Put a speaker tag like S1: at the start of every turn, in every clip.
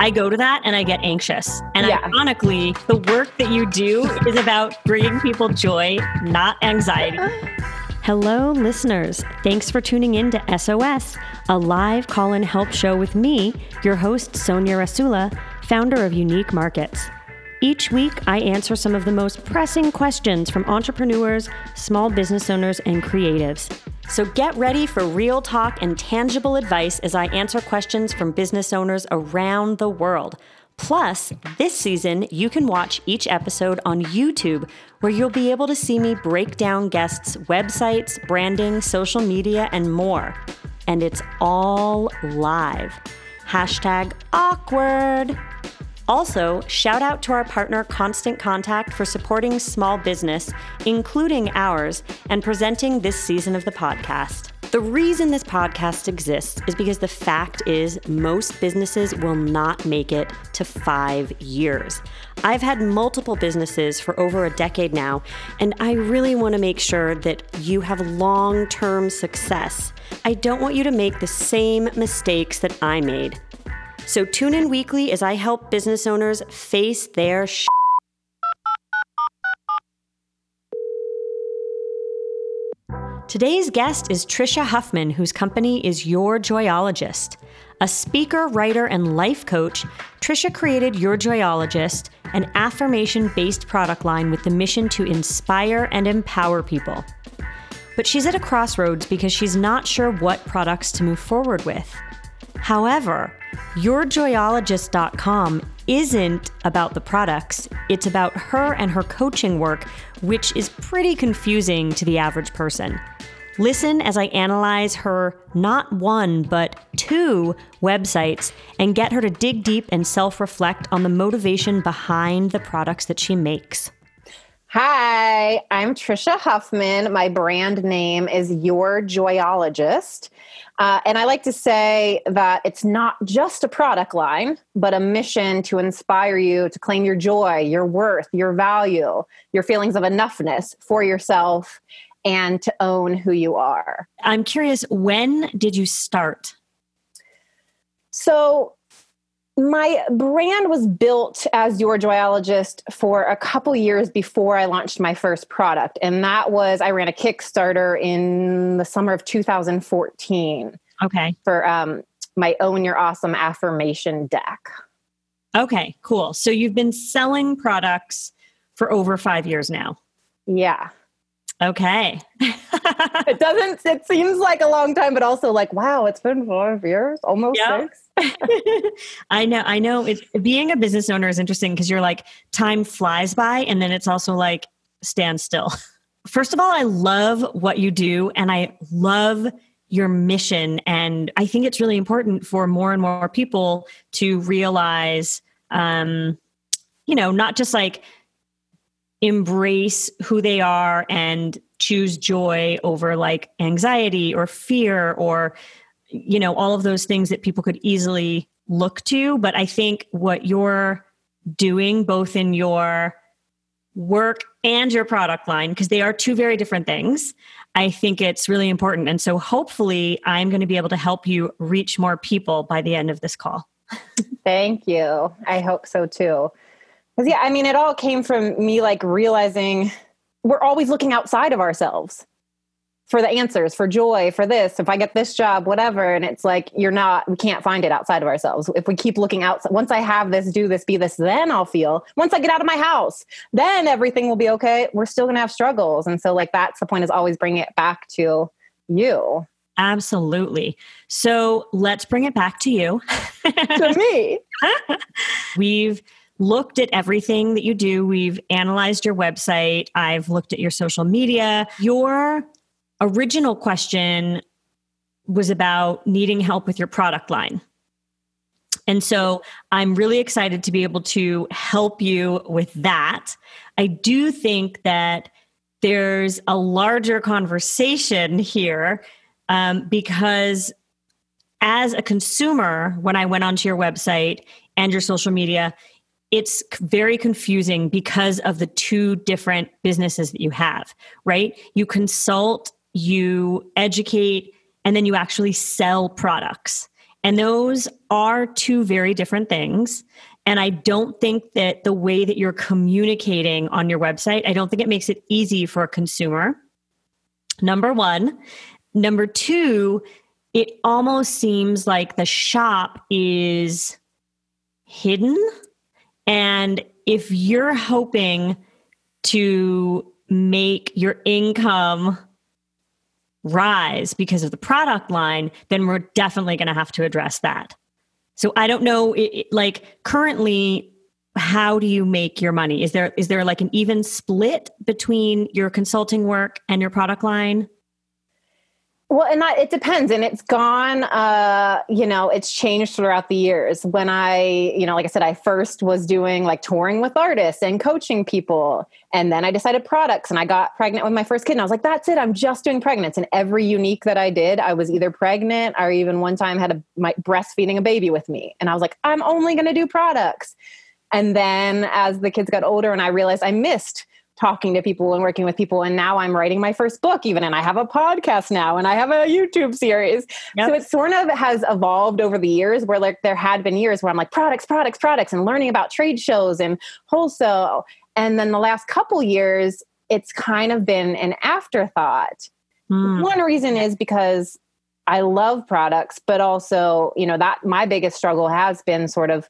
S1: I go to that and I get anxious. And yeah. ironically, the work that you do is about bringing people joy, not anxiety. Hello, listeners. Thanks for tuning in to SOS, a live call and help show with me, your host, Sonia Rasula, founder of Unique Markets. Each week, I answer some of the most pressing questions from entrepreneurs, small business owners, and creatives. So get ready for real talk and tangible advice as I answer questions from business owners around the world. Plus, this season, you can watch each episode on YouTube, where you'll be able to see me break down guests' websites, branding, social media, and more. And it's all live. Hashtag awkward. Also, shout out to our partner Constant Contact for supporting small business, including ours, and presenting this season of the podcast. The reason this podcast exists is because the fact is most businesses will not make it to five years. I've had multiple businesses for over a decade now, and I really want to make sure that you have long term success. I don't want you to make the same mistakes that I made. So tune in weekly as I help business owners face their sh- Today's guest is Tricia Huffman, whose company is Your Joyologist. A speaker, writer, and life coach, Tricia created Your Joyologist, an affirmation based product line with the mission to inspire and empower people. But she's at a crossroads because she's not sure what products to move forward with. However, yourjoyologist.com isn't about the products, it's about her and her coaching work, which is pretty confusing to the average person. Listen as I analyze her not one, but two websites and get her to dig deep and self reflect on the motivation behind the products that she makes.
S2: Hi, I'm Tricia Huffman. My brand name is Your Joyologist. Uh, and I like to say that it's not just a product line, but a mission to inspire you to claim your joy, your worth, your value, your feelings of enoughness for yourself, and to own who you are.
S1: I'm curious, when did you start?
S2: So, my brand was built as your joyologist for a couple years before I launched my first product. And that was, I ran a Kickstarter in the summer of 2014.
S1: Okay.
S2: For um, my Own Your Awesome affirmation deck.
S1: Okay, cool. So you've been selling products for over five years now.
S2: Yeah.
S1: Okay.
S2: it doesn't, it seems like a long time, but also like, wow, it's been five years, almost yep. six.
S1: I know, I know. It, being a business owner is interesting because you're like, time flies by, and then it's also like, stand still. First of all, I love what you do, and I love your mission. And I think it's really important for more and more people to realize, um, you know, not just like embrace who they are and choose joy over like anxiety or fear or you know all of those things that people could easily look to. But i think what you're doing both in your work and your product line because they are two very different things i think it's really important. And so hopefully i'm going to be able to help you reach more people by the end of this call.
S2: Thank you. I hope so too. Because yeah i mean it all came from me like realizing we're always looking outside of ourselves for the answers for joy for this if i get this job whatever. And it's like you're not we can't find it outside of ourselves. If we keep looking out once i have this do this be this then i'll feel once i get out of my house then everything will be okay. We're still going to have struggles. And so like that's the point is always bringing it back to you.
S1: Absolutely. So let's bring it back to you.
S2: To me.
S1: We've looked at everything that you do. We've analyzed your website. I've looked at your social media. Your original question was about needing help with your product line. And so I'm really excited to be able to help you with that. I do think that there's a larger conversation here um, because as a consumer, when I went onto your website and your social media, it's very confusing because of the two different businesses that you have, right? You consult, you educate, and then you actually sell products. And those are two very different things. And I don't think that the way that you're communicating on your website, I don't think it makes it easy for a consumer. Number one. Number two, it almost seems like the shop is hidden. And if you're hoping to make your income rise because of the product line, then we're definitely going to have to address that. So I don't know, it, it, like currently, how do you make your money? Is there is there like an even split between your consulting work and your product line?
S2: Well, and that it depends, and it's gone. Uh, you know, it's changed throughout the years. When I, you know, like I said, I first was doing like touring with artists and coaching people, and then I decided products, and I got pregnant with my first kid, and I was like, "That's it, I'm just doing pregnant." And every unique that I did, I was either pregnant or even one time had a my breastfeeding a baby with me, and I was like, "I'm only going to do products." And then as the kids got older, and I realized I missed talking to people and working with people. And now I'm writing my first book, even, and I have a podcast now and I have a YouTube series. Yep. So it sort of has evolved over the years where like there had been years where I'm like products, products, products, and learning about trade shows and wholesale. And then the last couple years, it's kind of been an afterthought. Mm. One reason is because I love products, but also, you know, that my biggest struggle has been sort of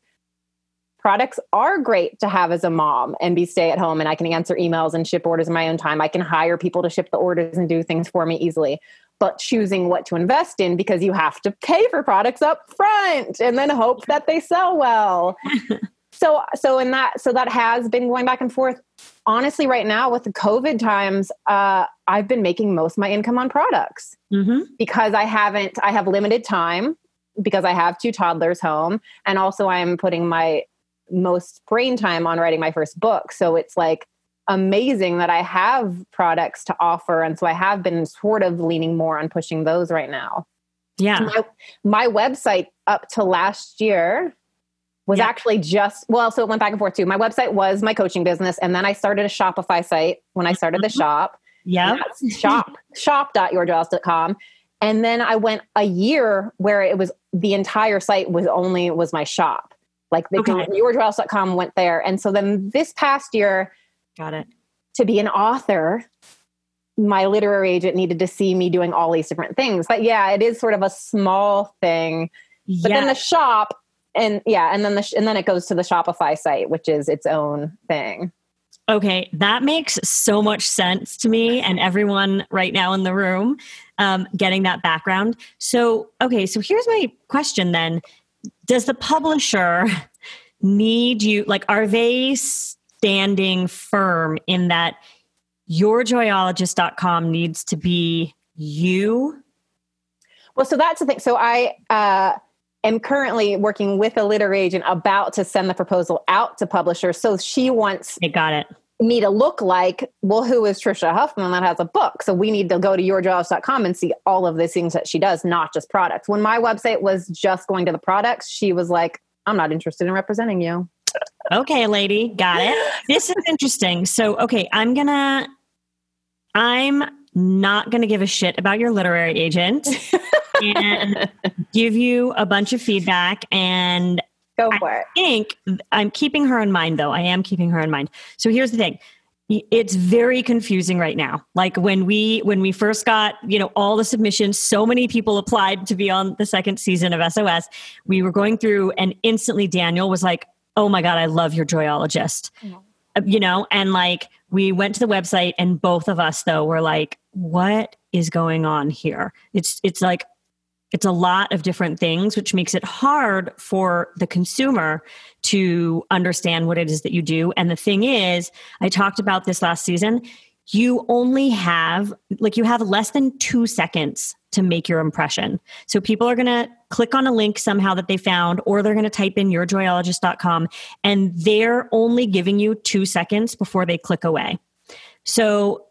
S2: products are great to have as a mom and be stay at home and I can answer emails and ship orders in my own time. I can hire people to ship the orders and do things for me easily. But choosing what to invest in because you have to pay for products up front and then hope that they sell well. so so in that so that has been going back and forth. Honestly, right now with the COVID times, uh, I've been making most of my income on products mm-hmm. because I haven't I have limited time because I have two toddlers home and also I'm putting my most brain time on writing my first book. So it's like amazing that I have products to offer. And so I have been sort of leaning more on pushing those right now.
S1: Yeah.
S2: My, my website up to last year was yeah. actually just well, so it went back and forth too. My website was my coaching business, and then I started a Shopify site when I started the mm-hmm. shop.
S1: Yeah.
S2: Shop shop.yourjoyologist.com. And then I went a year where it was the entire site was only was my shop. Like the okay. yourjoyologist.com went there. And so then this past year,
S1: got it.
S2: To be an author, my literary agent needed to see me doing all these different things. But yeah, it is sort of a small thing. Yes. But then the shop and yeah, and then the sh- and then it goes to the Shopify site, which is its own thing.
S1: Okay, that makes so much sense to me and everyone right now in the room um, getting that background. So, okay, so here's my question then does the publisher need you like are they standing firm in that yourjoyologist.com needs to be you?
S2: Well so that's the thing. So i uh, am currently working with a literary agent about to send the proposal out to publishers. So she wants
S1: it got it
S2: me to look like, well, who is Tricia Huffman that has a book? So we need to go to yourjoyologist.com and see all of the things that she does, not just products. When my website was just going to the products, she was like, I'm not interested in representing you.
S1: Okay, lady, got it. This is interesting. So, okay, I'm gonna, I'm not gonna give a shit about your literary agent and give you a bunch of feedback and
S2: Go for I
S1: it. Think I'm keeping her in mind, though. I am keeping her in mind. So here's the thing it's very confusing right now like when we when we first got you know all the submissions so many people applied to be on the second season of sos we were going through and instantly daniel was like oh my god i love your joyologist mm-hmm. you know and like we went to the website and both of us though were like what is going on here it's it's like it's a lot of different things, which makes it hard for the consumer to understand what it is that you do. And the thing is, I talked about this last season. You only have, like, you have less than two seconds to make your impression. So people are going to click on a link somehow that they found, or they're going to type in yourjoyologist.com, and they're only giving you two seconds before they click away. So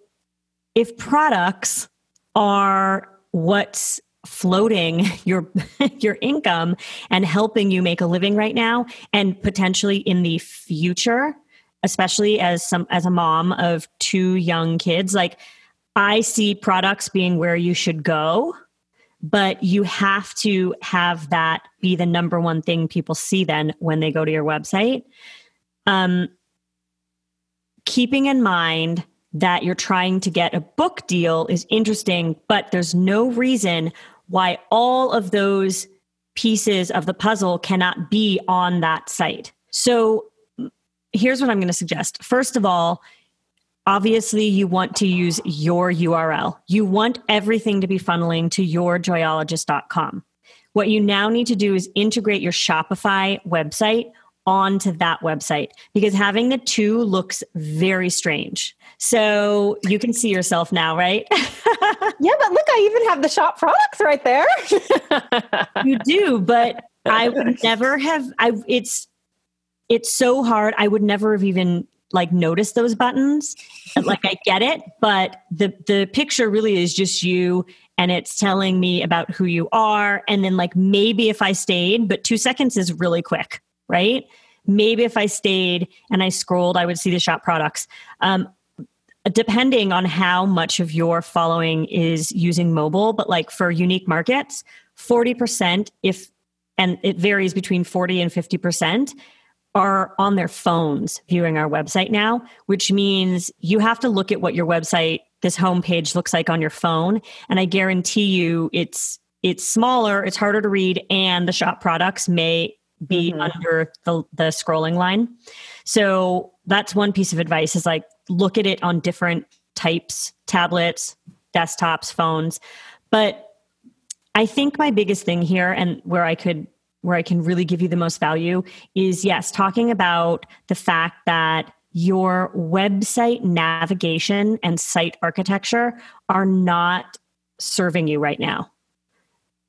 S1: if products are what's floating your your income and helping you make a living right now and potentially in the future especially as some as a mom of two young kids like i see products being where you should go but you have to have that be the number one thing people see then when they go to your website. Um, keeping in mind that you're trying to get a book deal is interesting, but there's no reason why all of those pieces of the puzzle cannot be on that site. So mm, here's what I'm going to suggest. First of all, obviously you want to use your URL. You want everything to be funneling to yourjoyologist.com. What you now need to do is integrate your Shopify website onto that website because having the two looks very strange. So you can see yourself now, right?
S2: yeah, but look, I even have the shop products right there.
S1: you do, but I would never have I it's it's so hard. I would never have even like noticed those buttons. like I get it, but the the picture really is just you and it's telling me about who you are and then like maybe if I stayed, but 2 seconds is really quick, right? Maybe if I stayed and I scrolled, I would see the shop products. Um, depending on how much of your following is using mobile, but like for unique markets, 40% if and it varies between 40 and 50% are on their phones viewing our website now, which means you have to look at what your website this homepage looks like on your phone and I guarantee you it's it's smaller, it's harder to read and the shop products may be mm-hmm. under the, the scrolling line. So that's one piece of advice is like look at it on different types, tablets, desktops, phones. But I think my biggest thing here and where I could where I can really give you the most value is yes, talking about the fact that your website navigation and site architecture are not serving you right now.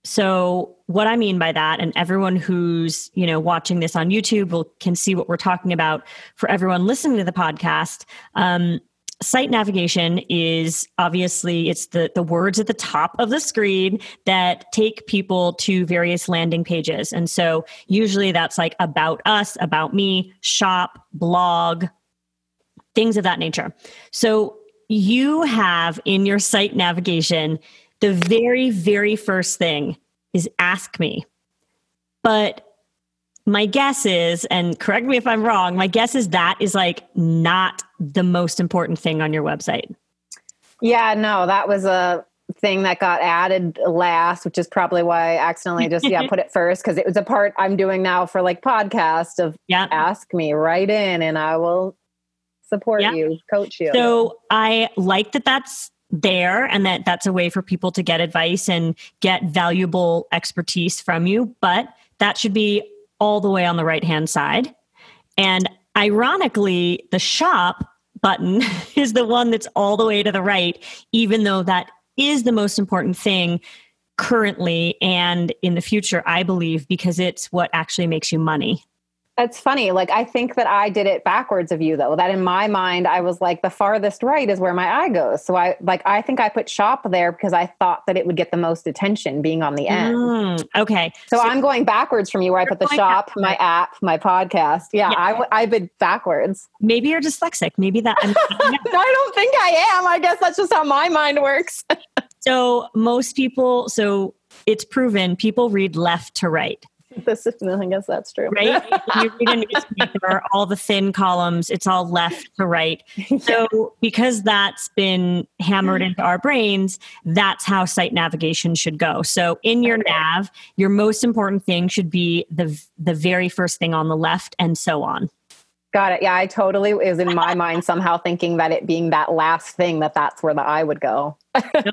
S1: So what I mean by that, and everyone who's you know watching this on YouTube will can see what we're talking about. For everyone listening to the podcast, um, site navigation is obviously it's the the words at the top of the screen that take people to various landing pages, and so usually that's like about us, about me, shop, blog, things of that nature. So you have in your site navigation the very, very first thing is ask me. But my guess is, and correct me if I'm wrong, my guess is that is like not the most important thing on your website.
S2: Yeah, no, that was a thing that got added last, which is probably why I accidentally just yeah put it first because it was a part I'm doing now for like podcast of yeah. ask me right in and I will support yeah. you, coach you.
S1: So I like that that's there and that that's a way for people to get advice and get valuable expertise from you but that should be all the way on the right hand side. And ironically the shop button is the one that's all the way to the right even though that is the most important thing currently and in the future i believe because it's what actually makes you money
S2: it's funny. Like I think that I did it backwards of you though. That in my mind I was like the farthest right is where my eye goes. So I like I think I put shop there because I thought that it would get the most attention being on the end. Mm,
S1: okay.
S2: So, so, I'm going backwards from you where I put the shop, my app, my podcast. Yeah, yeah. I I've been backwards.
S1: Maybe you're dyslexic. Maybe that
S2: no, I don't think I am. I guess that's just how my mind works.
S1: so most people so it's proven people read left to right.
S2: This, I guess that's true.
S1: Right? you read a newspaper, all the thin columns, it's all left to right. So, because that's been hammered into our brains, that's how site navigation should go. So, in your nav, your most important thing should be the the very first thing on the left, and so on.
S2: Got it. Yeah, I totally is in my mind somehow thinking that it being that last thing that that's where the eye would go.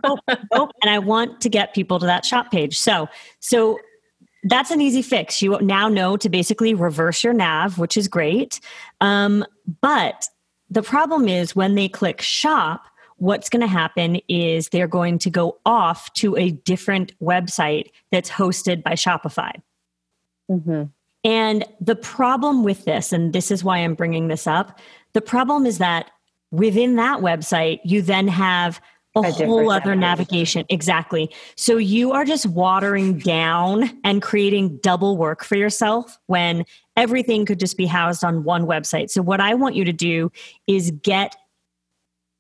S1: nope, nope. And I want to get people to that shop page. So, so that's an easy fix. You now know to basically reverse your nav, which is great. Um, but the problem is when they click shop, what's going to happen is they're going to go off to a different website that's hosted by Shopify. Mm-hmm. And the problem with this, and this is why I'm bringing this up, the problem is that within that website, you then have a, a whole other navigation. navigation. Exactly. So you are just watering down and creating double work for yourself when everything could just be housed on one website. So what I want you to do is get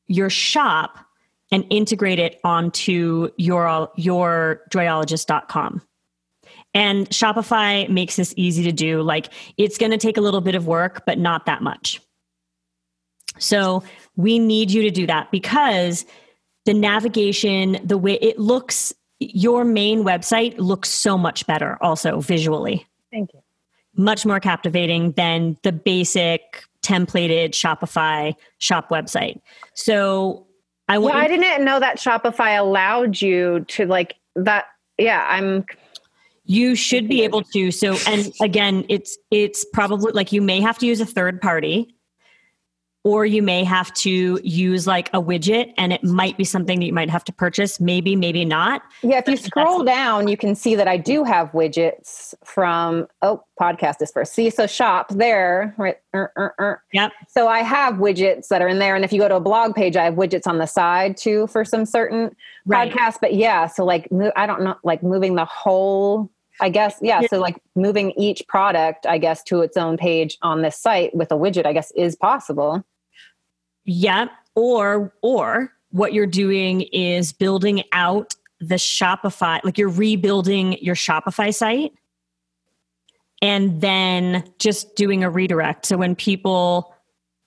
S1: your shop and integrate it onto your your joyologist.com. And Shopify makes this easy to do. Like it's going to take a little bit of work, but not that much. So we need you to do that because the navigation, the way it looks, your main website looks so much better also visually.
S2: Thank you.
S1: Much more captivating than the basic templated Shopify shop website. So
S2: I want. Yeah, I didn't know that Shopify allowed you to like that. Yeah, I'm.
S1: You should be able to. So, and again, it's it's probably like you may have to use a third party or you may have to use like a widget and it might be something that you might have to purchase maybe maybe not
S2: yeah if you scroll down you can see that i do have widgets from oh podcast is first see so shop there right er, er, er.
S1: yep
S2: so i have widgets that are in there and if you go to a blog page i have widgets on the side too for some certain right. podcasts but yeah so like i don't know like moving the whole I guess, yeah. So, like moving each product, I guess, to its own page on this site with a widget, I guess, is possible.
S1: Yeah. Or, or what you're doing is building out the Shopify, like you're rebuilding your Shopify site and then just doing a redirect. So when people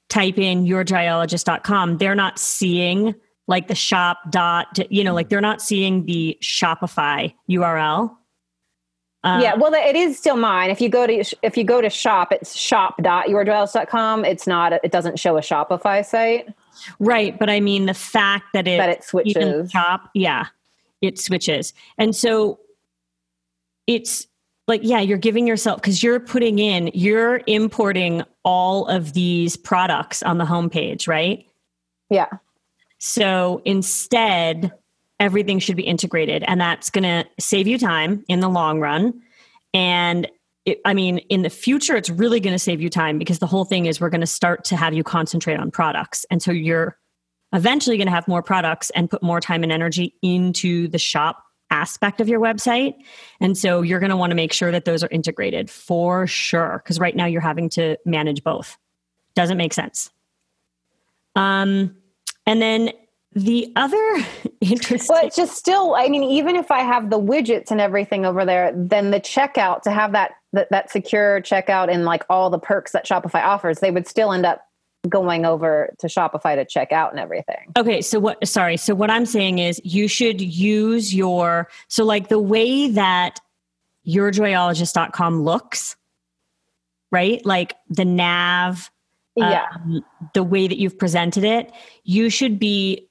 S1: type in yourjoyologist.com, they're not seeing like the shop dot, you know, like they're not seeing the Shopify URL.
S2: Yeah, um, well, it is still mine. If you go to if you go to shop, it's shop.yourdwells.com. It's not. It doesn't show a Shopify site.
S1: Right, but I mean the fact that it
S2: that it switches.
S1: Shop, yeah, it switches, and so it's like yeah, you're giving yourself because you're putting in, you're importing all of these products on the homepage, right?
S2: Yeah.
S1: So instead, everything should be integrated and that's going to save you time in the long run. And it, i mean in the future it's really going to save you time because the whole thing is we're going to start to have you concentrate on products. And so you're eventually going to have more products and put more time and energy into the shop aspect of your website. And so you're going to want to make sure that those are integrated for sure because right now you're having to manage both. Doesn't make sense. Um and then the other interesting.
S2: Well, it's just still, I mean, even if I have the widgets and everything over there, then the checkout to have that, that, that secure checkout and like all the perks that Shopify offers, they would still end up going over to Shopify to check out and everything.
S1: Okay, so what sorry, so what I'm saying is you should use your so like the way that yourjoyologist.com looks, right? Like the nav,
S2: yeah. Um,
S1: the way that you've presented it, you should be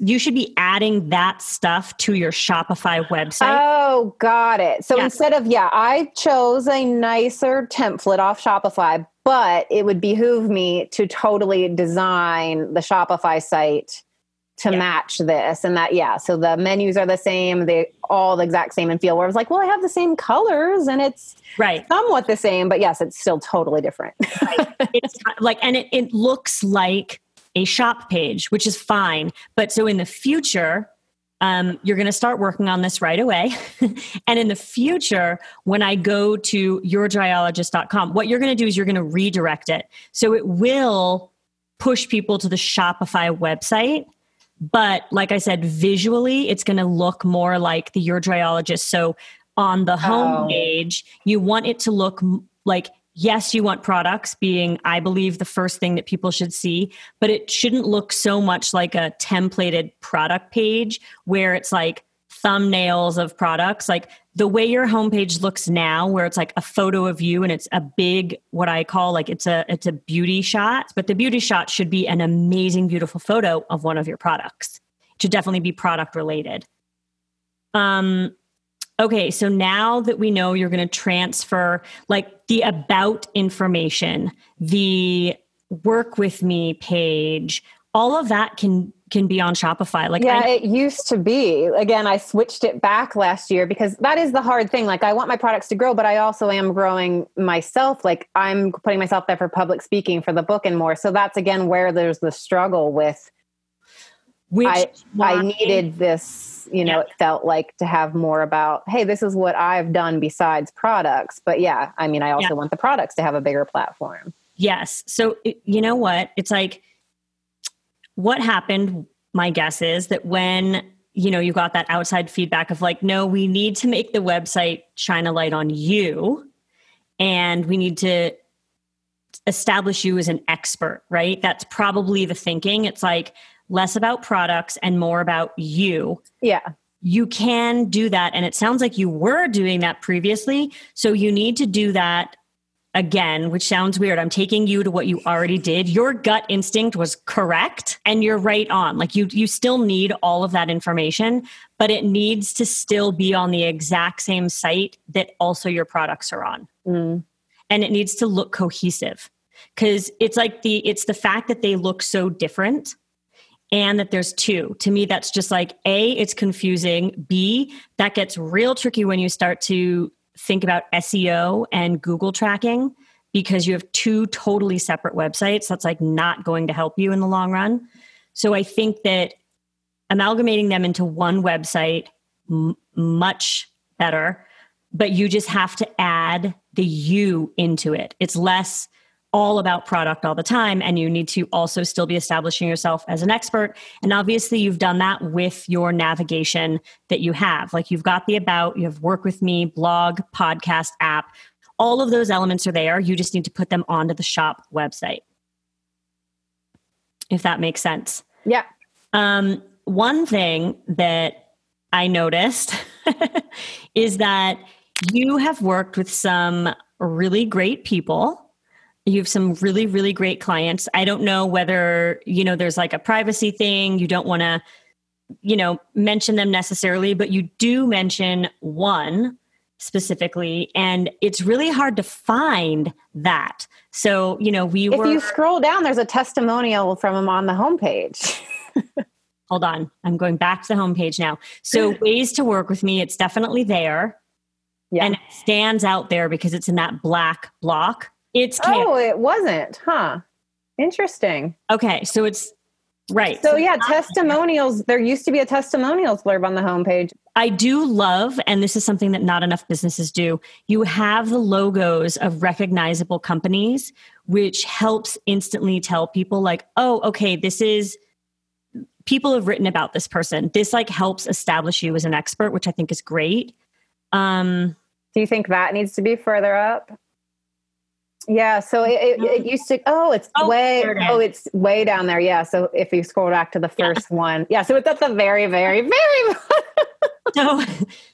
S1: you should be adding that stuff to your Shopify website.
S2: Oh, got it. So instead of, yeah, I chose a nicer template off Shopify, but it would behoove me to totally design the Shopify site to yeah. match this and that. Yeah. So the menus are the same, they all the exact same and feel where I was like, well, I have the same colors and it's
S1: right
S2: somewhat the same, but yes, it's still totally different.
S1: right. It's like, and it, it looks like a shop page, which is fine. But so in the future, um, you're going to start working on this right away. and in the future, when I go to yourjoyologist.com, what you're going to do is you're going to redirect it. So it will push people to the Shopify website. But like I said, visually, it's going to look more like the Your. So on the home oh. page, you want it to look like yes, you want products being, I believe, the first thing that people should see, but it shouldn't look so much like a templated product page where it's like thumbnails of products. Like the way your homepage looks now, where it's like a photo of you and it's a big, what I call like it's a it's a beauty shot, but the beauty shot should be an amazing, beautiful photo of one of your products. It should definitely be product related. Um, okay, so now that we know you're going to transfer like the about information, the work with me page, all of that can can be on Shopify. Like
S2: Yeah, I, it used to be. Again, I switched it back last year because that is the hard thing. Like I want my products to grow, but I also am growing myself. Like I'm putting myself there for public speaking for the book and more. So that's again where there's the struggle with which I, I needed this you know, yeah. it felt like to have more about, hey, this is what I've done besides products. But yeah, I mean, I also yeah. want the products to have a bigger platform.
S1: Yes. So, you know what? It's like, what happened my guess is that when you know you got that outside feedback of like no we need to make the website shine a light on you and we need to establish you as an expert right that's probably the thinking it's like less about products and more about you
S2: yeah
S1: you can do that and it sounds like you were doing that previously so you need to do that again, which sounds weird. I'm taking you to what you already did. Your gut instinct was correct and you're right on. Like you you still need all of that information, but it needs to still be on the exact same site that also your products are on. Mm. And it needs to look cohesive. Cuz it's like the it's the fact that they look so different and that there's two. To me that's just like A it's confusing, B that gets real tricky when you start to think about SEO and Google tracking because you have two totally separate websites. That's like not going to help you in the long run. So I think that amalgamating them into one website m- much better, but you just have to add the you into it. It's less all about product all the time and you need to also still be establishing yourself as an expert. And obviously you've done that with your navigation that you have. Like you've got the about you have work with me blog podcast app. All of those elements are there. You just need to put them onto the shop website. If that makes sense.
S2: Yeah
S1: um, one thing that i noticed is that you have worked with some really great people you have some really really great clients. I don't know whether you know there's like a privacy thing. You don't want to you know mention them necessarily but you do mention one specifically and it's really hard to find that. So you know we
S2: if
S1: were
S2: you scroll down there's a testimonial from him on the homepage.
S1: Hold on. I'm going back to the homepage now. So ways to work with me it's definitely there. Yeah. and it stands out there because it's in that black block it's
S2: oh, it wasn't, huh? Interesting.
S1: Okay, so it's right.
S2: So, so yeah, testimonials. There used to be a testimonials blurb on the homepage.
S1: I do love, and this is something that not enough businesses do. You have the logos of recognizable companies, which helps instantly tell people, like, oh, okay, this is people have written about this person. This like helps establish you as an expert, which I think is great. Um,
S2: do you think that needs to be further up? Yeah, so it, it, it, used to. Oh, it's oh, way. Oh, it's way down there. Yeah. So if you scroll back to the first yeah. one, yeah. So it's at the very, very, very.
S1: so,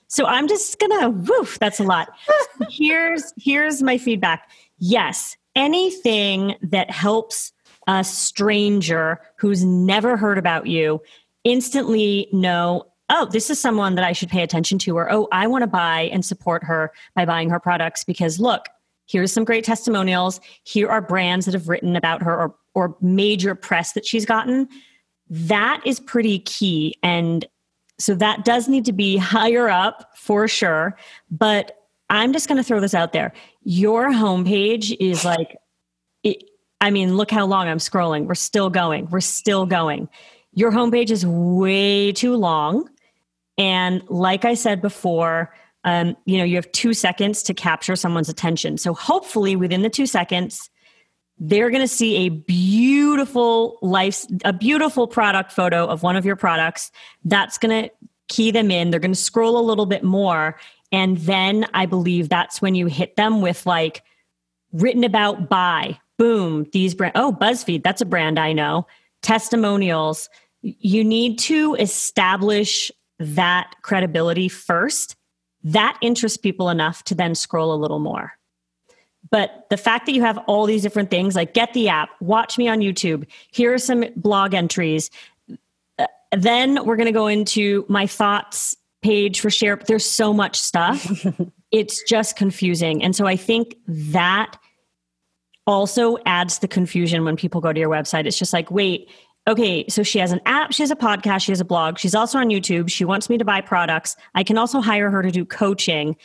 S1: so I'm just gonna. Woof. That's a lot. here's here's my feedback. Yes, anything that helps a stranger who's never heard about you instantly know oh, this is someone that I should pay attention to, or oh, I want to buy and support her by buying her products because look, here's some great testimonials. Here are brands that have written about her or, or major press that she's gotten. That is pretty key and so that does need to be higher up for sure but i'm just going to throw this out there. Your homepage is like it, i mean look how long i'm scrolling. We're still going. We're still going. Your homepage is way too long and like i said before um, you know you have two seconds to capture someone's attention. So hopefully within the two seconds they're going to see a beautiful life a beautiful product photo of one of your products. That's going to key them in. They're going to scroll a little bit more. And then i believe that's when you hit them with like written about by boom these brand oh buzzfeed that's a brand i know. Testimonials. You need to establish that credibility first that interests people enough to then scroll a little more. But the fact that you have all these different things, like get the app, watch me on YouTube, here are some blog entries. Uh, then we're going to go into my thoughts page for share. There's so much stuff. it's just confusing. And so I think that also adds the confusion when people go to your website. It's just like, wait, okay, so she has an app, she has a podcast, she has a blog, she's also on YouTube. She wants me to buy products. I can also hire her to do coaching.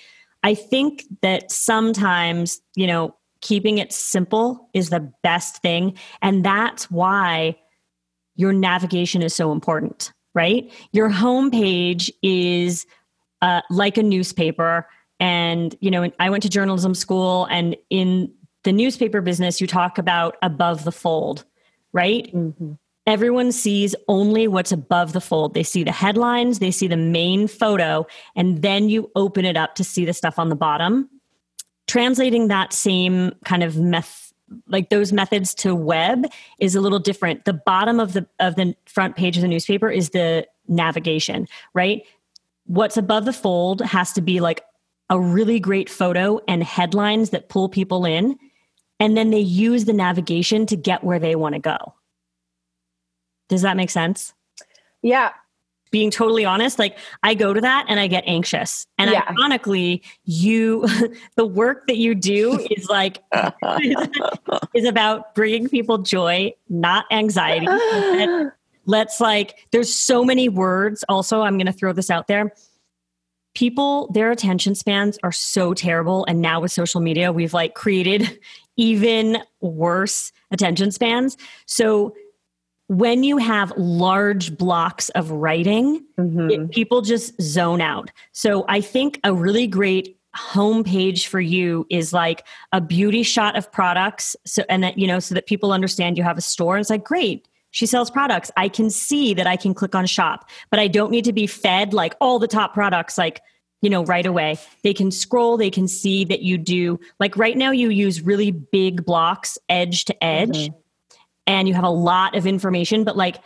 S1: I think that sometimes, you know, keeping it simple is the best thing. And that's why your navigation is so important, right? Your homepage is uh, like a newspaper. And, you know, I went to journalism school, and in the newspaper business, you talk about above the fold, right? Mm-hmm everyone sees only what's above the fold. They see the headlines, they see the main photo, and then you open it up to see the stuff on the bottom. Translating that same kind of meth like those methods to web is a little different. The bottom of the of the front page of the newspaper is the navigation, right? What's above the fold has to be like a really great photo and headlines that pull people in and then they use the navigation to get where they want to go. Does that make sense?
S2: Yeah.
S1: Being totally honest, like I go to that and I get anxious. And yeah. ironically, you, the work that you do is like, is about bringing people joy, not anxiety. Let's like, there's so many words. Also, I'm going to throw this out there people their attention spans are so terrible and now with social media we've like created even worse attention spans so when you have large blocks of writing, mm-hmm. it, people just zone out. So I think a really great homepage for you is like a beauty shot of products. So and that you know so that people understand you have a store. And it's like great she sells products. I can see that i can click on shop but i don't need to be fed like all the top products like you know right away. They can scroll they can see that you do like right now you use really big blocks edge to edge. Mm-hmm and you have a lot of information, but like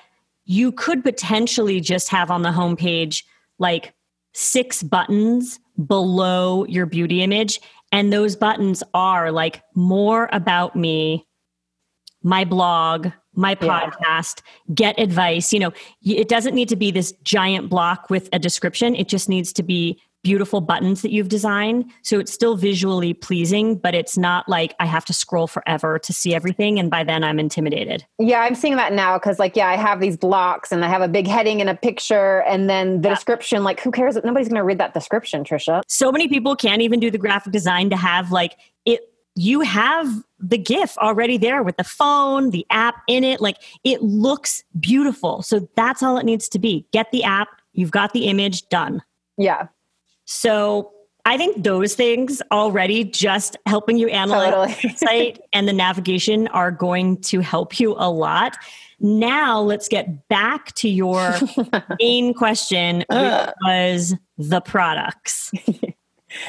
S1: you could potentially just have on the homepage like six buttons below your beauty image. And those buttons are like more about me, my blog, my podcast, yeah. get advice. You know, it doesn't need to be this giant block with a description. It just needs to be beautiful buttons that you've designed. So it's still visually pleasing, but it's not like I have to scroll forever to see everything. And by then I'm intimidated.
S2: Yeah, I'm seeing that now because, like, yeah, I have these blocks and I have a big heading and a picture, and then the yeah. description. Like, who cares? Nobody's going to read that description, Tricia.
S1: So many people can't even do the graphic design to have like it. You have the GIF already there with the phone, the app in it. Like, it looks beautiful. So that's all it needs to be. Get the app, you've got the image done.
S2: Yeah.
S1: So I think those things already just helping you analyze totally. the site and the navigation are going to help you a lot. Now let's get back to your main question, which uh. was the products.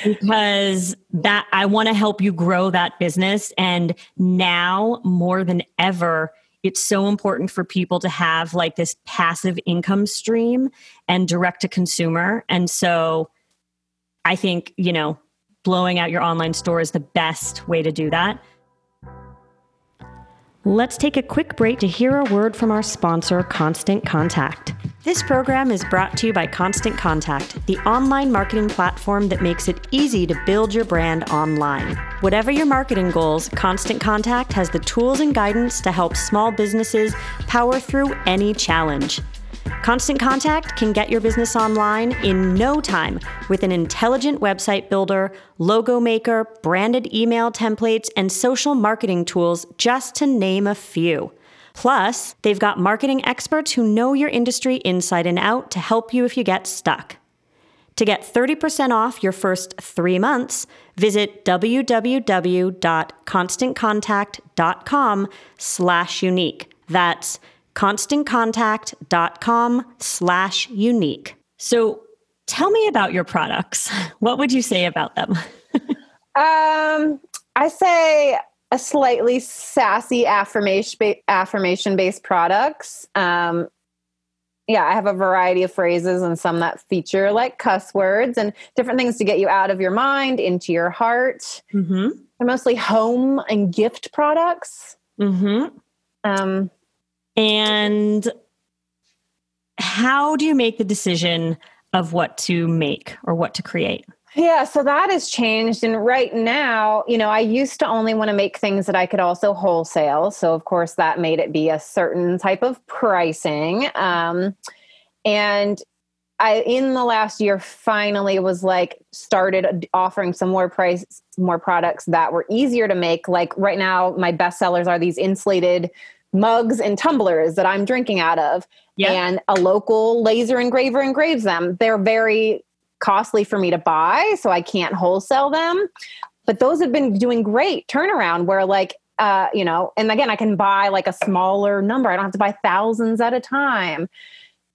S1: because that I want to help you grow that business and now more than ever it's so important for people to have like this passive income stream and direct to consumer and so I think, you know, blowing out your online store is the best way to do that. Let's take a quick break to hear a word from our sponsor, Constant Contact. This program is brought to you by Constant Contact, the online marketing platform that makes it easy to build your brand online. Whatever your marketing goals, Constant Contact has the tools and guidance to help small businesses power through any challenge. Constant Contact can get your business online in no time with an intelligent website builder, logo maker, branded email templates, and social marketing tools, just to name a few. Plus, they've got marketing experts who know your industry inside and out to help you if you get stuck. To get 30% off your first three months, visit www.constantcontact.com slash unique. That's constantcontact.com slash unique. So tell me about your products. What would you say about them?
S2: um, I say a slightly sassy affirmation affirmation based products. Um, yeah, I have a variety of phrases and some that feature like cuss words and different things to get you out of your mind into your heart. Mm-hmm. They're mostly home and gift products. Mm-hmm.
S1: Um, and how do you make the decision of what to make or what to create?
S2: Yeah, so that has changed. And right now, you know, I used to only want to make things that I could also wholesale. So, of course, that made it be a certain type of pricing. Um, and I, in the last year, finally was like started offering some more price, more products that were easier to make. Like right now, my best sellers are these insulated mugs and tumblers that I'm drinking out of. Yep. And a local laser engraver engraves them. They're very costly for me to buy, so I can't wholesale them. But those have been doing great turnaround where like uh, you know, and again, I can buy like a smaller number. I don't have to buy thousands at a time.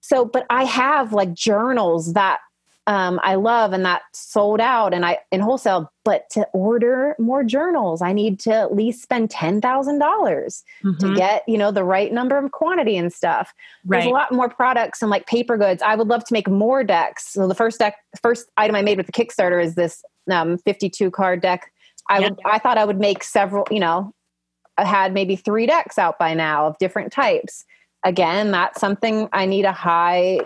S2: So, but I have like journals that um, I love and that sold out and I in wholesale. But to order more journals, I need to at least spend ten thousand dollars mm-hmm. to get you know the right number of quantity and stuff. Right. There's a lot more products and like paper goods. I would love to make more decks. So the first deck, first item I made with the Kickstarter is this um, 52 card deck. I yeah. would I thought I would make several. You know, I had maybe three decks out by now of different types. Again, that's something I need a high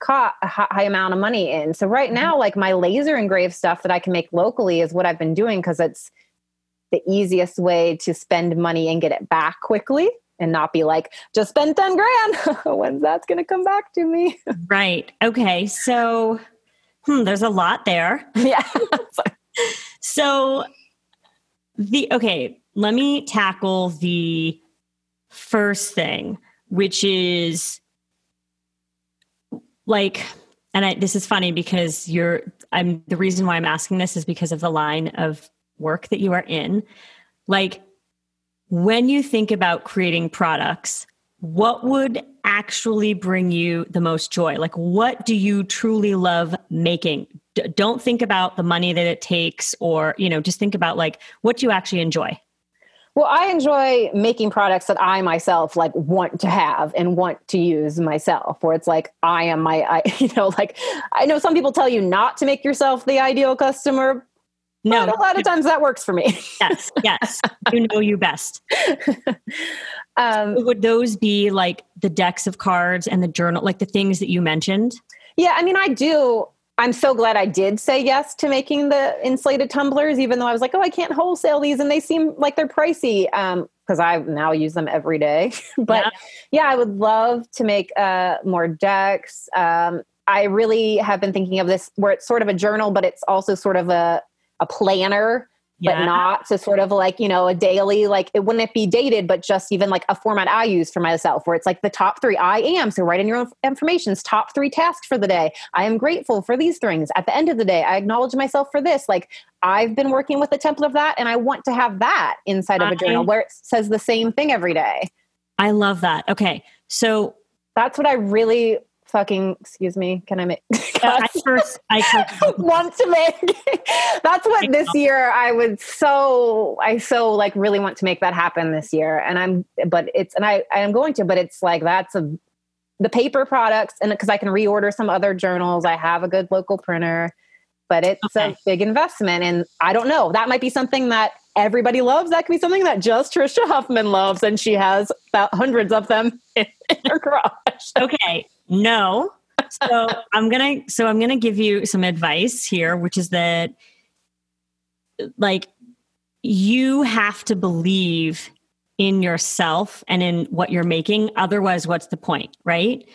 S2: caught a high amount of money in. So right now, like my laser engraved stuff that I can make locally is what I've been doing because it's the easiest way to spend money and get it back quickly and not be like, just spend 10 grand. When's that's going to come back to me?
S1: right. Okay. So hmm, there's a lot there.
S2: Yeah.
S1: so the, okay, let me tackle the first thing, which is like and I, this is funny because you're i'm the reason why i'm asking this is because of the line of work that you are in. Like when you think about creating products what would actually bring you the most joy? Like what do you truly love making? D- don't think about the money that it takes or you know just think about like what do you actually enjoy
S2: well, I enjoy making products that I myself like want to have and want to use myself, where it's like I am my, I, you know, like I know some people tell you not to make yourself the ideal customer. No, a lot of times that works for me.
S1: yes, yes, you know you best. um, would those be like the decks of cards and the journal, like the things that you mentioned?
S2: Yeah, I mean, I do. I'm so glad I did say yes to making the insulated tumblers, even though I was like, oh, I can't wholesale these and they seem like they're pricey. Um, because I now use them every day. but yeah. yeah. I would love to make uh, more decks. Um, I really have been thinking of this where it's sort of a journal, but it's also sort of a, a planner yeah. but not to sort of like you know a daily like it wouldn't it be dated but just even like a format i use for myself where it's like the top three i am so write in your own information's top three tasks for the day. I am grateful for these things. At the end of the day i acknowledge myself for this. Like i've been working with a template of that and i want to have that inside of a journal where it says the same thing every day.
S1: I love that. Okay so
S2: that's what i really fucking excuse me can i make
S1: i first i
S2: want to make that's what this year i would so i so like really want to make that happen this year and i'm but it's and i i am going to but it's like that's a the paper products and because i can reorder some other journals i have a good local printer but it's okay. a big investment and i don't know that might be something that everybody loves that could be something that just tricia huffman loves and she has about hundreds of them in, in her garage.
S1: Okay no. So I'm going to so I'm to give you some advice here which is that like you have to believe in yourself and in what you're making otherwise what's the point, right?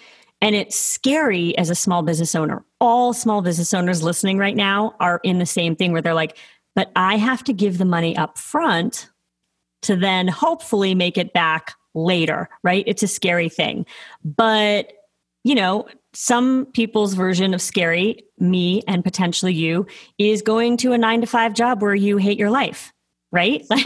S1: And it's scary as a small business owner. All small business owners listening right now are in the same thing where they're like, but I have to give the money up front to then hopefully make it back later, right? It's a scary thing. But you know, some people's version of scary, me and potentially you, is going to a nine to five job where you hate your life right? Like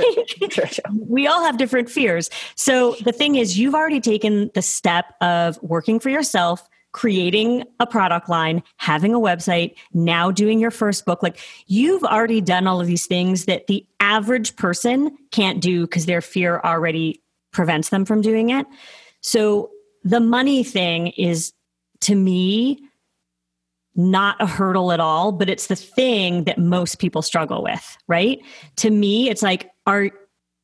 S1: we all have different fears. So the thing is you've already taken the step of working for yourself, creating a product line, having a website, now doing your first book. Like you've already done all of these things that the average person can't do because their fear already prevents them from doing it. So the money thing is to me not a hurdle at all, but it's the thing that most people struggle with, right? To me, it's like, are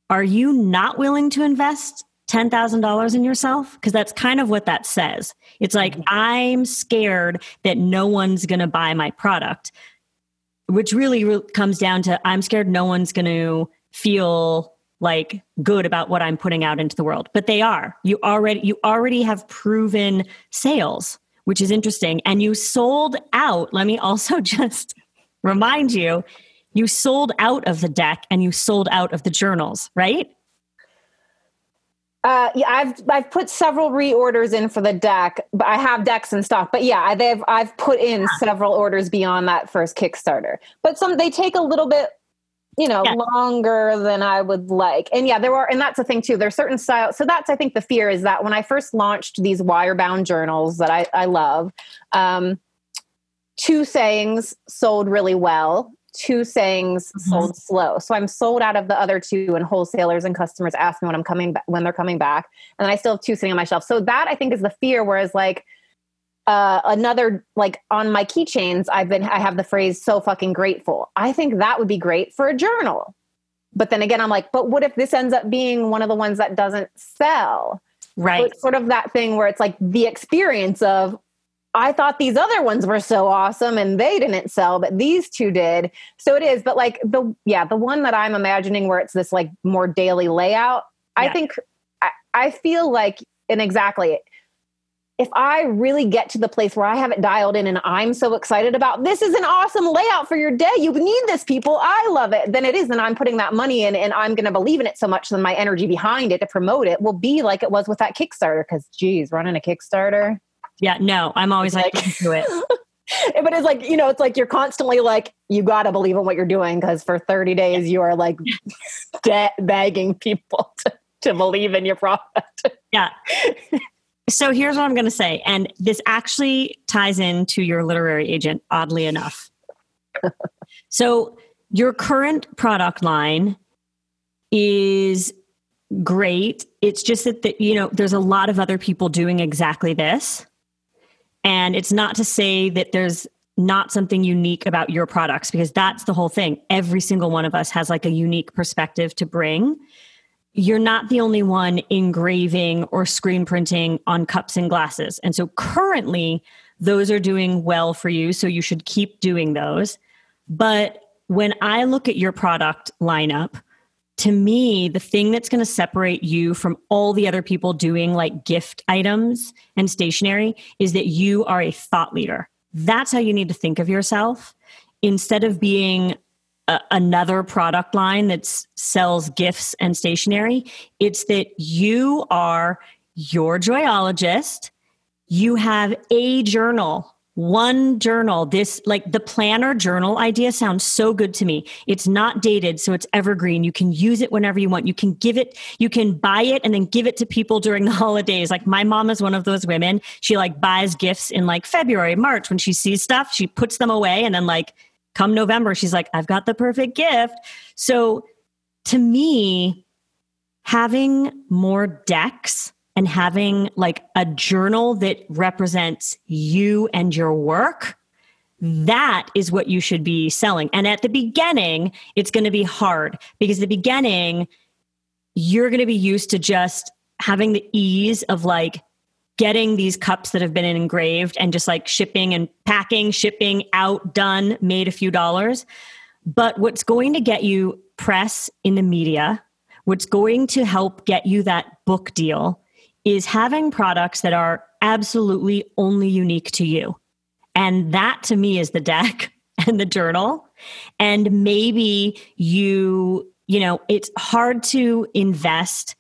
S1: are you not willing to invest $10,000 in yourself? Because that's kind of what that says. It's like, mm-hmm. I'm scared that no one's going to buy my product, which really re- comes down to I'm scared no one's going to feel like good about what I'm putting out into the world. But they are. You already you already have proven sales, which is interesting. And you sold out. Let me also just remind you, you sold out of the deck and you sold out of the journals, right?
S2: Uh, yeah, I've I've put several reorders in for the deck, but I have decks in stock. But yeah, they've I've put in several orders beyond that first Kickstarter. But some they take a little bit you know, yeah. longer than I would like. And yeah, there are, and that's the thing too. There's certain styles. So that's, I think, the fear is that when I first launched these wire bound journals that I, I love, um, two sayings sold really well. Two sayings mm-hmm. sold slow. So I'm sold out of the other two, and wholesalers and customers ask me when I'm coming when they're coming back, and I still have two sitting on my shelf. So that I think is the fear. Whereas like uh, another like on my keychains i've been i have the phrase so fucking grateful. I think that would be great for a journal. But then again i'm like but what if this ends up being one of the ones that doesn't sell?
S1: Right. so
S2: it's sort of that thing where it's like the experience of i thought these other ones were so awesome and they didn't sell but these two did. So it is but like the yeah the one that i'm imagining where it's this like more daily layout yeah. i think I, I feel like and exactly if I really get to the place where I have it dialed in and I'm so excited about this is an awesome layout for your day. You need this, people. I love it. Then it is. And I'm putting that money in and I'm going to believe in it so much. Then my energy behind it to promote it will be like it was with that Kickstarter. Cause geez, running a Kickstarter.
S1: Yeah, no, I'm always like, like do it.
S2: but it's like, you know, it's like you're constantly like, you got to believe in what you're doing. Cause for 30 days, you are like de- begging people to, to believe in your product.
S1: Yeah. So here's what I'm going to say. And this actually ties into your literary agent, oddly enough. so your current product line is great. It's just that, the, you know, there's a lot of other people doing exactly this. And it's not to say that there's not something unique about your products because that's the whole thing. Every single one of us has like a unique perspective to bring you're not the only one engraving or screen printing on cups and glasses. And so currently, those are doing well for you. So you should keep doing those. But when I look at your product lineup, to me, the thing that's going to separate you from all the other people doing like gift items and stationery is that you are a thought leader. That's how you need to think of yourself. Instead of being a, another product line that sells gifts and stationery. It's that you are your joyologist. You have a journal, one journal. This, like the planner journal idea sounds so good to me. It's not dated, so it's evergreen. You can use it whenever you want. You can give it, you can buy it and then give it to people during the holidays. Like my mom is one of those women. She like buys gifts in like February, March when she sees stuff, she puts them away and then like come November, she's like, I've got the perfect gift. So to me, having more decks and having like a journal that represents you and your work that is what you should be selling. And at the beginning, it's going to be hard because the beginning, you're going to be used to just having the ease of like getting these cups that have been engraved and just like shipping and packing, shipping out, done, made a few dollars. But what's going to get you press in the media, what's going to help get you that book deal is having products that are absolutely only unique to you. And that to me is the deck and the journal. And maybe you, you know, it's hard to invest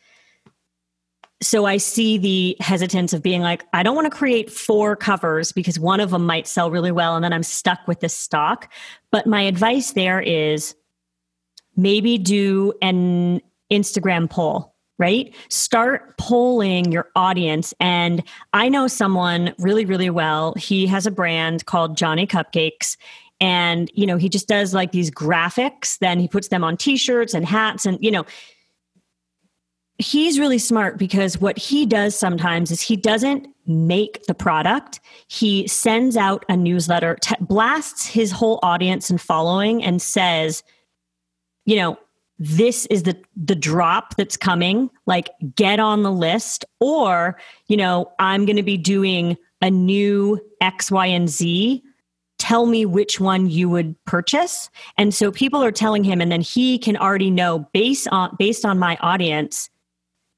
S1: so I see the hesitance of being like, I don't want to create four covers because one of them might sell really well and then I'm stuck with this stock. But my advice there is maybe do an Instagram poll, right? Start polling your audience. And I know someone really, really well. He has a brand called Johnny Cupcakes and you know he just does like these graphics then he puts them on t-shirts and hats and you know he's really smart because what he does sometimes is he doesn't make the product. He sends out a newsletter t- blasts his whole audience and following and says you know this is the the drop that's coming like get on the list. Or you know i'm going to be doing a new x y and z. Tell me which one you would purchase. And so people are telling him and then he can already know based on based on my audience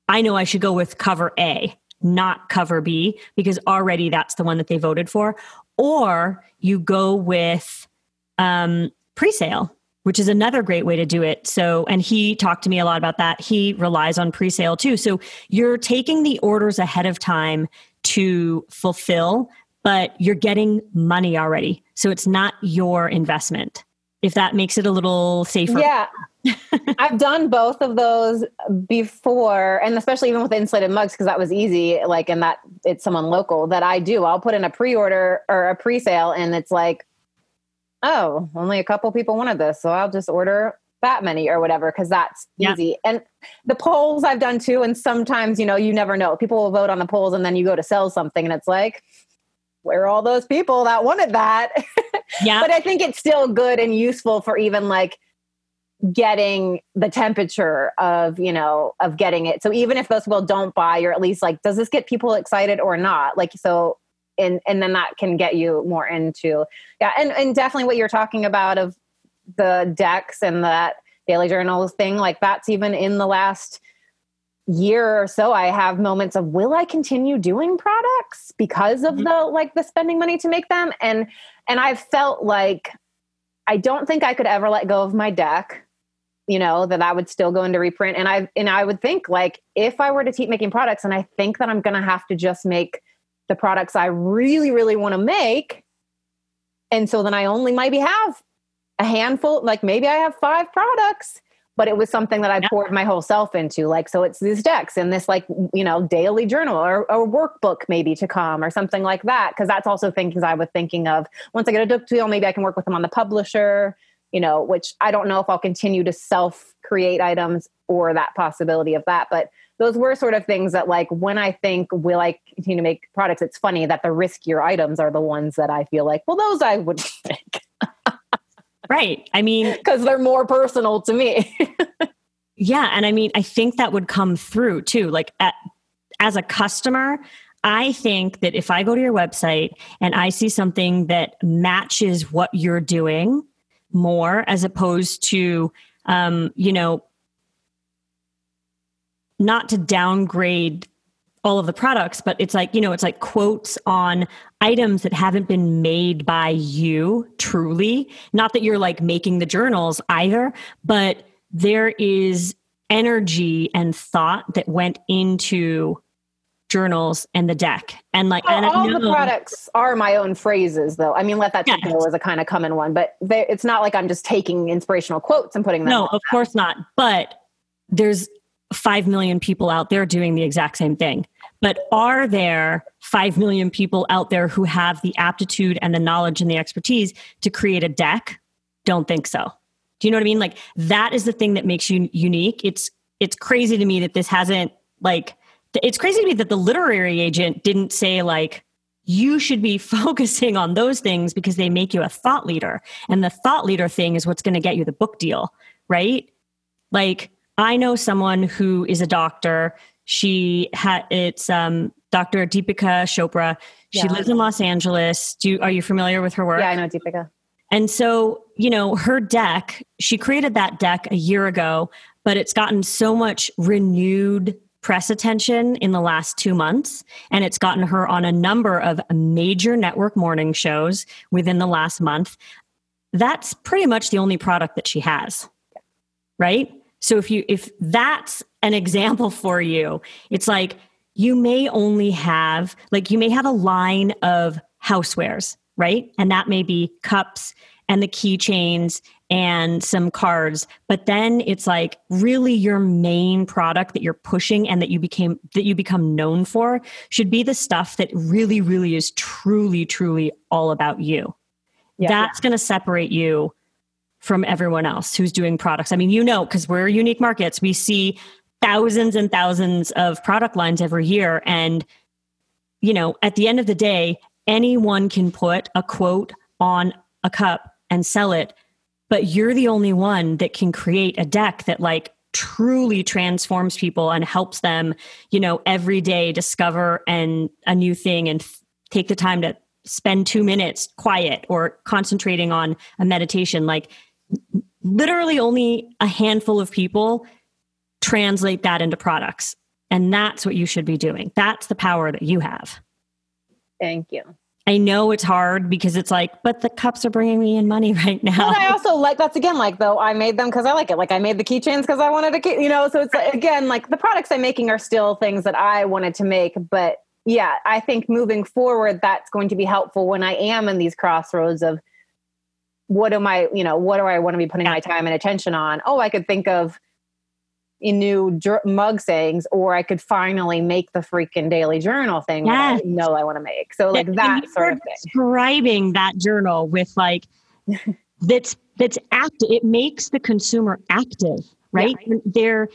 S1: I know I should go with cover A, not cover B, because already that's the one that they voted for. Or you go with um, pre sale, which is another great way to do it. So, and he talked to me a lot about that. He relies on pre sale too. So you're taking the orders ahead of time to fulfill, but you're getting money already. So it's not your investment. If that makes it a little safer.
S2: Yeah. I've done both of those before, and especially even with insulated mugs because that was easy. Like, and that it's someone local that I do. I'll put in a pre-order or a pre-sale, and it's like, oh, only a couple people wanted this, so I'll just order that many or whatever because that's easy. And the polls I've done too, and sometimes you know you never know. People will vote on the polls, and then you go to sell something, and it's like, where are all those people that wanted that? Yeah. but I think it's still good and useful for even like getting the temperature of you know of getting it so even if those people don't buy you're at least like does this get people excited or not like so and and then that can get you more into yeah and and definitely what you're talking about of the decks and that daily journals thing like that's even in the last year or so i have moments of will i continue doing products because of mm-hmm. the like the spending money to make them and and i've felt like i don't think i could ever let go of my deck you know that i would still go into reprint and i and i would think like if i were to keep making products and i think that i'm to have to just make the products i really really want to make and so then i only maybe have a handful like maybe i have five products but it was something that I yeah. poured my whole self into. Like, so it's these decks and this like, you know, daily journal or a workbook maybe to come or something like that. Cause that's also things I was thinking of once I get a book deal, maybe I can work with them on the publisher you know, which I don't know if I'll continue to self create items or that possibility of that. But those were sort of things that, like, when I think, will I continue to make products? It's funny that the riskier items are the ones that I feel like, well, those I would make.
S1: Right. I mean,
S2: because they're more personal to me.
S1: yeah. And I mean, I think that would come through too. Like, at, as a customer, I think that if I go to your website and I see something that matches what you're doing, more as opposed to um, you know not to downgrade all of the products but it's like you know it's like quotes on items that haven't been made by you truly. Not that you're like making the journals either but there is energy and thought that went into journals and the deck. And like
S2: and all the products are my own phrases though. I mean let that yes. go as a kind of common one but they, it's not like i'm just taking inspirational quotes and putting them
S1: no of course not. But there's 5 million people out there doing the exact same thing. But are there 5 million people out there who have the aptitude and the knowledge and the expertise to create a deck? Don't think so. Do you know what i mean? Like that is the thing that makes you unique. It's it's crazy to me that this hasn't like it's crazy to me that the literary agent didn't say like you should be focusing on those things because they make you a thought leader. And the thought leader thing is what's going to get you the book deal right? Like i know someone who is a doctor. She had it's um dr deepika chopra. She yeah. lives in los angeles. Do are you familiar with her work?
S2: Yeah i know deepika.
S1: And so you know her deck she created that deck a year ago but it's gotten so much renewed press attention in the last two months, and it's gotten her on a number of major network morning shows within the last month. That's pretty much the only product that she has, right? So if you if that's an example for you, it's like you may only have like you may have a line of housewares, right? And that may be cups and the keychains and some cards but then it's like really your main product that you're pushing and that you became that you become known for should be the stuff that really really is truly truly all about you yeah, that's yeah. going to separate you from everyone else who's doing products. I mean you know because we're unique markets we see thousands and thousands of product lines every year. And you know at the end of the day anyone can put a quote on a cup and sell it but you're the only one that can create a deck that like truly transforms people and helps them you know every day discover and a new thing and take the time to spend 2 minutes quiet or concentrating on a meditation. Like literally only a handful of people translate that into products and that's what you should be doing that's the power that you have
S2: thank you
S1: I know it's hard because it's like, but the cups are bringing me in money right now.
S2: But I also like that's again like though I made them because I like it. Like I made the keychains because I wanted to, you know. So it's again like the products I'm making are still things that I wanted to make, but yeah, I think moving forward that's going to be helpful when I am in these crossroads of what am I, you know, what do I want to be putting my time and attention on? Oh, I could think of a new dr- mug sayings, or I could finally make the freaking daily journal thing yes. that I know I want to make. So like that sort of thing.
S1: Describing that journal with like that's that's active. It makes the consumer active, right? Yeah. They're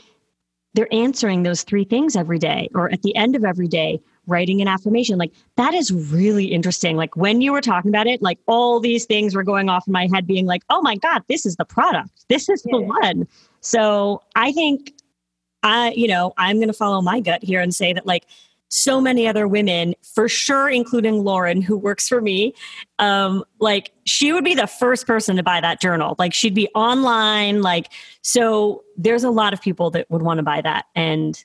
S1: they're answering those three things every day, or at the end of every day, writing an affirmation. Like that is really interesting. Like when you were talking about it, like all these things were going off in my head, being like, oh my God, this is the product. This is yeah. the one. So I think I, you know, I'm going to follow my gut here and say that like so many other women, for sure, including Lauren, who works for me, um, like she would be the first person to buy that journal. Like she'd be online. Like, so there's a lot of people that would want to buy that. And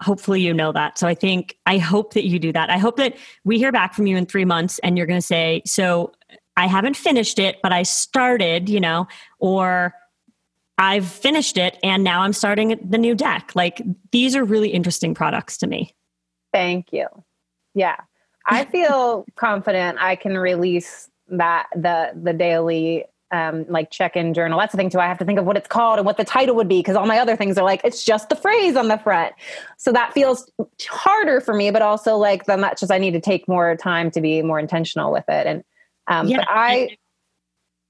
S1: hopefully you know that. So I think, I hope that you do that. I hope that we hear back from you in three months and you're going to say, so I haven't finished it, but I started, you know, or I've finished it and now I'm starting the new deck. Like these are really interesting products to me.
S2: Thank you. Yeah. I feel confident I can release that the the daily um, like check-in journal. That's the thing too. I have to think of what it's called and what the title would be because all my other things are like it's just the phrase on the front. So that feels harder for me, but also like then that's just I need to take more time to be more intentional with it. And um, yeah, but I.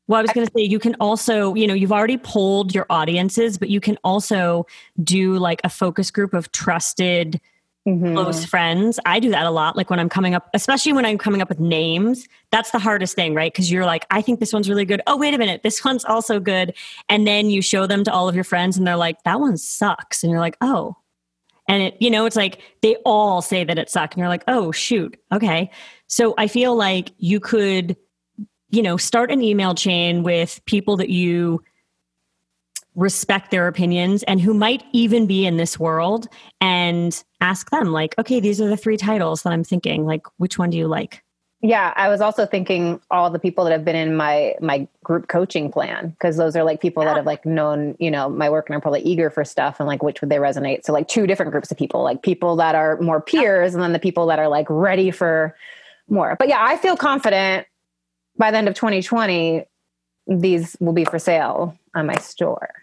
S1: Well, I was going to say you can also, you know, you've already polled your audiences, but you can also do like a focus group of trusted mm-hmm. close friends. I do that a lot. Like when I'm coming up, especially when I'm coming up with names, that's the hardest thing, right? Because you're like, I think this one's really good. Oh, wait a minute, this one's also good. And then you show them to all of your friends and they're like, that one sucks. And you're like, oh. And it, you know, it's like they all say that it sucked. And you're like, oh, shoot. Okay. So I feel like you could, you know, start an email chain with people that you respect their opinions and who might even be in this world and ask them like okay these are the three titles that i'm thinking like which one do you like?
S2: Yeah i was also thinking all the people that have been in my my group coaching plan because those are like people yeah. that have like known you know my work and are probably eager for stuff and like which would they resonate? So like two different groups of people like people that are more peers and then the people that are like ready for more. But yeah i feel confident by the end of 2020 these will be for sale on my store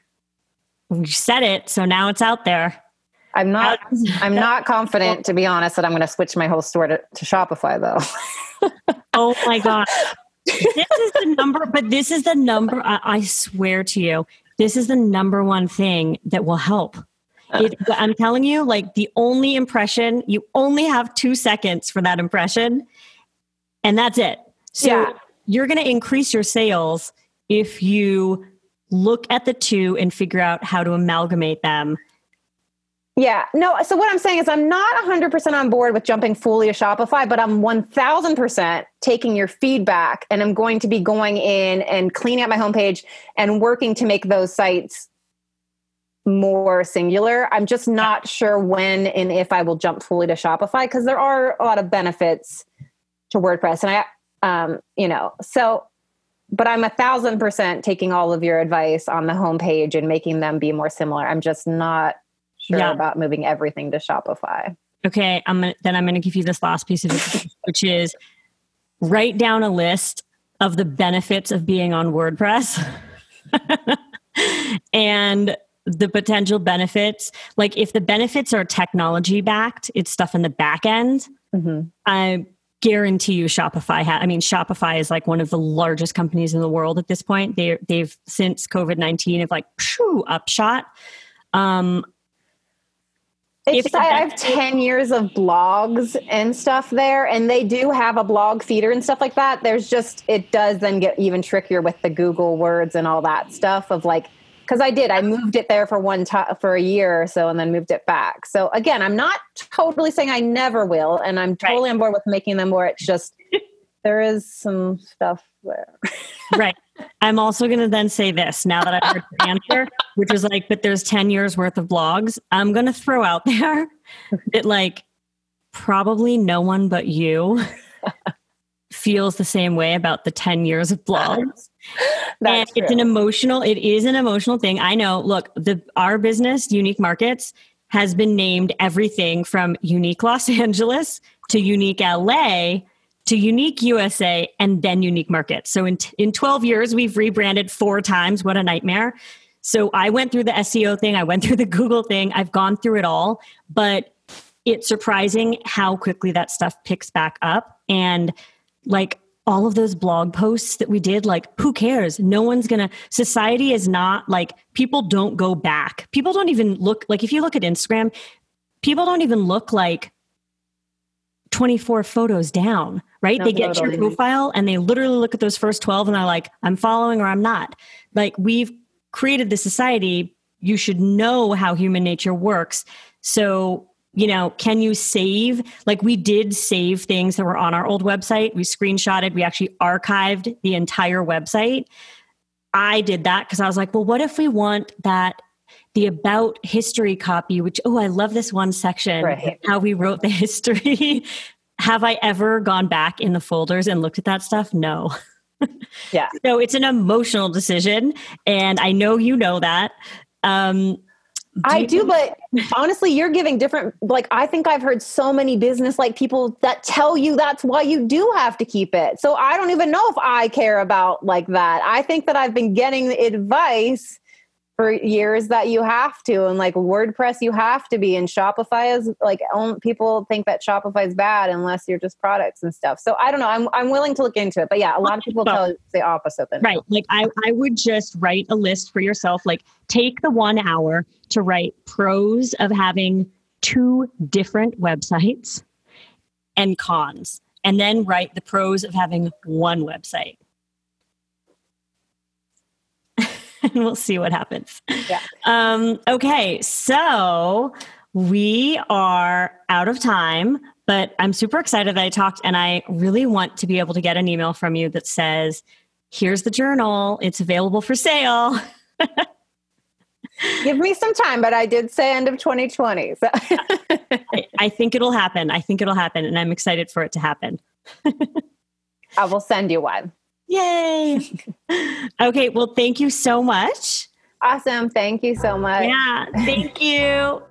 S1: you said it, so now it's out there.
S2: I'm not. I'm not confident, to be honest, that I'm going to switch my whole store to, to Shopify, though.
S1: oh my god, this is the number. But this is the number. I, I swear to you, this is the number one thing that will help. Uh. It, I'm telling you, like the only impression, you only have two seconds for that impression, and that's it. So yeah. you're going to increase your sales if you look at the two and figure out how to amalgamate them.
S2: Yeah, no. So what I'm saying is, I'm not 100% on board with jumping fully to Shopify, but I'm 1000% taking your feedback and I'm going to be going in and cleaning up my homepage and working to make those sites more singular. I'm just not sure when and if I will jump fully to Shopify because there are a lot of benefits to WordPress. And I, um, you know, so but I'm a thousand percent taking all of your advice on the homepage and making them be more similar. I'm just not sure yeah. about moving everything to Shopify.
S1: Okay, I'm gonna, then I'm going to give you this last piece of it, which is write down a list of the benefits of being on WordPress and the potential benefits. Like if the benefits are technology backed, it's stuff in the back end. Mm-hmm. I guarantee you Shopify ha- I mean Shopify is like one of the largest companies in the world at this point. They they've since COVID-19 have like phew, upshot. Um
S2: it's I have 10 years of blogs and stuff there and they do have a blog feeder and stuff like that. There's just it does then get even trickier with the Google words and all that stuff of like because I did. I moved it there for one time for a year or so, and then moved it back. So again, I'm not totally saying I never will, and I'm totally right. on board with making them where it's just there is some stuff there.
S1: right. I'm also going to then say this now that I've heard the answer, which is like, but there's 10 years worth of blogs. I'm going to throw out there that like probably no one but you feels the same way about the 10 years of blogs. and it's an emotional, it is an emotional thing. I know, look, the our business, Unique Markets, has been named everything from Unique Los Angeles to Unique LA to Unique USA and then Unique Markets. So in, t- in 12 years, we've rebranded four times. What a nightmare. So I went through the SEO thing, I went through the Google thing, I've gone through it all, but it's surprising how quickly that stuff picks back up. And like all of those blog posts that we did, like, who cares? No one's gonna, society is not like, people don't go back. People don't even look, like, if you look at Instagram, people don't even look like 24 photos down, right? No, they get your profile and they literally look at those first 12 and they're like, I'm following or I'm not. Like we've created the society, you should know how human nature works. So, you know, can you save? Like we did save things that were on our old website. We screenshotted, we actually archived the entire website. I did that because I was like, well, what if we want that the about history copy, which, oh, I love this one section, right. how we wrote the history. Have I ever gone back in the folders and looked at that stuff? No.
S2: yeah.
S1: So it's an emotional decision. And I know you know that. Um,
S2: do I do, but honestly, you're giving different. Like, I think I've heard so many business like people that tell you that's why you do have to keep it. So I don't even know if I care about like that. I think that I've been getting advice for years that you have to and like wordpress you have to be and shopify is like people think that shopify is bad unless you're just products and stuff so i don't know i'm, I'm willing to look into it but yeah a lot of people tell the opposite
S1: than right like I, I would just write a list for yourself like take the one hour to write pros of having two different websites and cons and then write the pros of having one website and we'll see what happens.
S2: Yeah.
S1: Um, okay, so we are out of time, but I'm super excited that I talked, and I really want to be able to get an email from you that says, "Here's the journal; it's available for sale."
S2: Give me some time, but I did say end of 2020. So.
S1: I, I think it'll happen. I think it'll happen, and I'm excited for it to happen.
S2: I will send you one.
S1: Yay. okay. Well, thank you so much.
S2: Awesome. Thank you so much.
S1: Yeah. Thank you.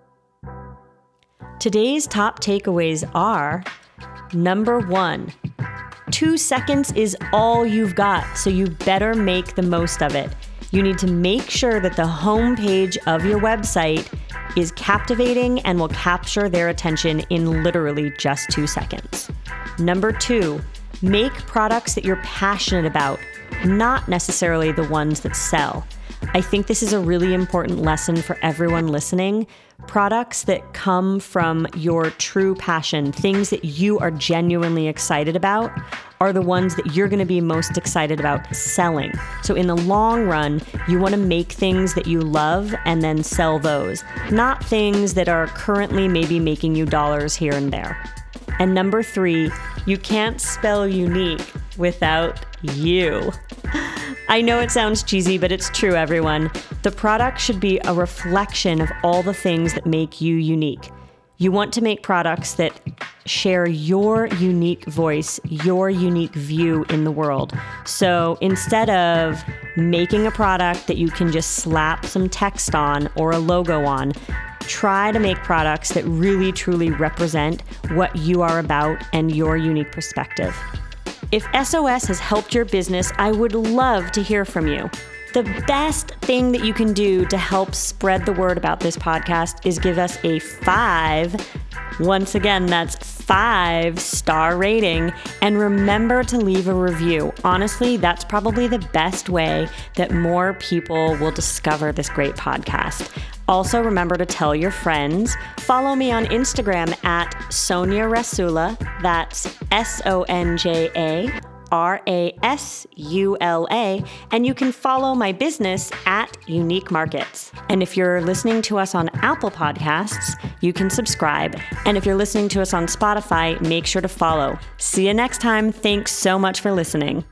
S1: Today's top takeaways are number one, two seconds is all you've got, so you better make the most of it. You need to make sure that the homepage of your website is captivating and will capture their attention in literally just two seconds. Number two, Make products that you're passionate about, not necessarily the ones that sell. I think this is a really important lesson for everyone listening. Products that come from your true passion, things that you are genuinely excited about, are the ones that you're going to be most excited about selling. So, in the long run, you want to make things that you love and then sell those, not things that are currently maybe making you dollars here and there. And number three, you can't spell unique without you. I know it sounds cheesy, but it's true, everyone. The product should be a reflection of all the things that make you unique. You want to make products that share your unique voice, your unique view in the world. So instead of making a product that you can just slap some text on or a logo on, try to make products that really truly represent what you are about and your unique perspective. If SOS has helped your business, I would love to hear from you. The best thing that you can do to help spread the word about this podcast is give us a five. Once again, that's five star rating. And remember to leave a review. Honestly, that's probably the best way that more people will discover this great podcast. Also, remember to tell your friends. Follow me on Instagram at Sonja Rasula. That's S O N J A R A S U L A. And you can follow my business at Unique Markets. And if you're listening to us on Apple Podcasts, you can subscribe. And if you're listening to us on Spotify, make sure to follow. See you next time. Thanks so much for listening.